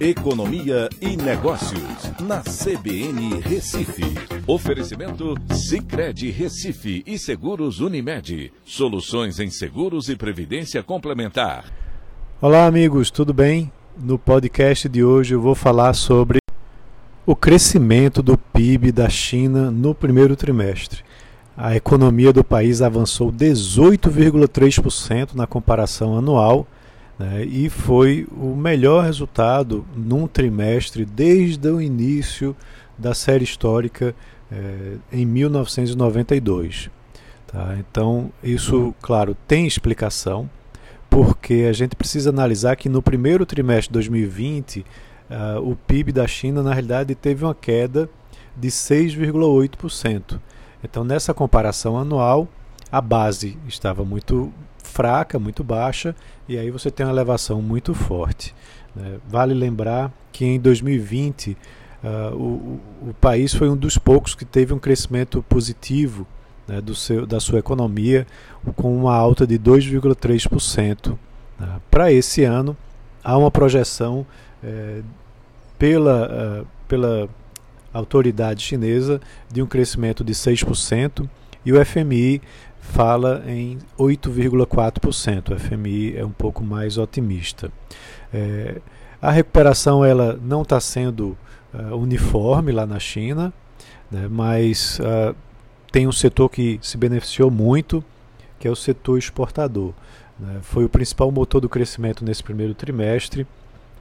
Economia e Negócios, na CBN Recife. Oferecimento Cicred Recife e Seguros Unimed. Soluções em seguros e previdência complementar. Olá, amigos, tudo bem? No podcast de hoje eu vou falar sobre o crescimento do PIB da China no primeiro trimestre. A economia do país avançou 18,3% na comparação anual né, e foi o melhor resultado num trimestre desde o início da série histórica eh, em 1992. Tá? Então, isso, claro, tem explicação, porque a gente precisa analisar que no primeiro trimestre de 2020 uh, ah, o PIB da China, na realidade, teve uma queda de 6,8%. Então, nessa comparação anual, a base estava muito fraca, muito baixa, e aí você tem uma elevação muito forte. Né? Vale lembrar que em 2020 uh, ah, o, o, país foi um dos poucos que teve um crescimento positivo né, do seu, da sua economia, com uma alta de 2,3%. Né? Para esse ano, há uma projeção eh, pela, uh, pela autoridade chinesa de um crescimento de 6% e o FMI fala em 8,4%. O FMI é um pouco mais otimista. É, a recuperação ela não está sendo uh, uniforme lá na China, né, mas uh, tem um setor que se beneficiou muito, que é o setor exportador. Né, foi o principal motor do crescimento nesse primeiro trimestre,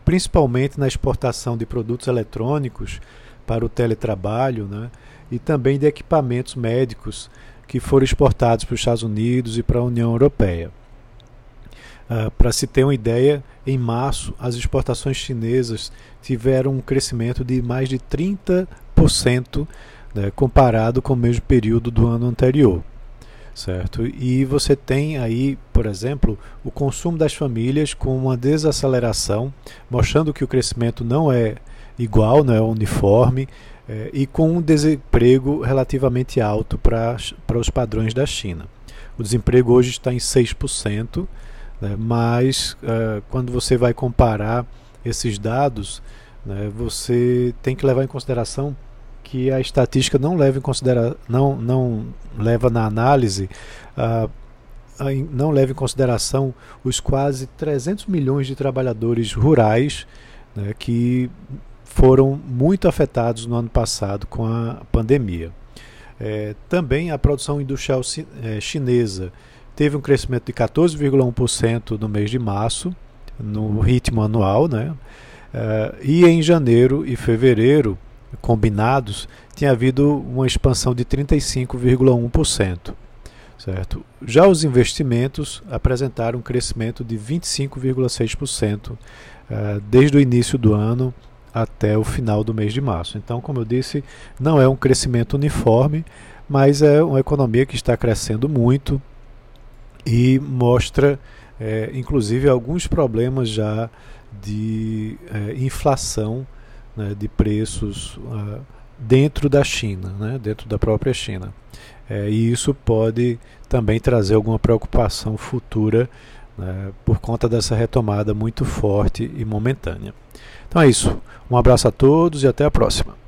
principalmente na exportação de produtos eletrônicos para o teletrabalho né, e também de equipamentos médicos que foram exportados para os Estados Unidos e para a União Europeia. Uh, para se ter uma ideia, em março as exportações chinesas tiveram um crescimento de mais de 30% né, comparado com o mesmo período do ano anterior. Certo? E você tem aí, por exemplo, o consumo das famílias com uma desaceleração, mostrando que o crescimento não é igual, não é uniforme, é, e com um desemprego relativamente alto para os padrões da China. O desemprego hoje está em 6%, né, mas uh, quando você vai comparar esses dados, né, você tem que levar em consideração que a estatística não leva em considera não, não leva na análise uh, não leva em consideração os quase 300 milhões de trabalhadores rurais né, que foram muito afetados no ano passado com a pandemia. É, também a produção industrial é, chinesa teve um crescimento de 14,1% no mês de março, no ritmo anual, né? É, e em janeiro e fevereiro, combinados, tinha havido uma expansão de 35,1%. Certo? Já os investimentos apresentaram um crescimento de 25,6% é, desde o início do ano até o final do mês de março. Então, como eu disse, não é um crescimento uniforme, mas é uma economia que está crescendo muito e mostra, é, inclusive, alguns problemas já de é, inflação né, de preços uh, dentro da China, né, dentro da própria China. É, e isso pode também trazer alguma preocupação futura né, por conta dessa retomada muito forte e momentânea. Então é isso. Um abraço a todos e até a próxima.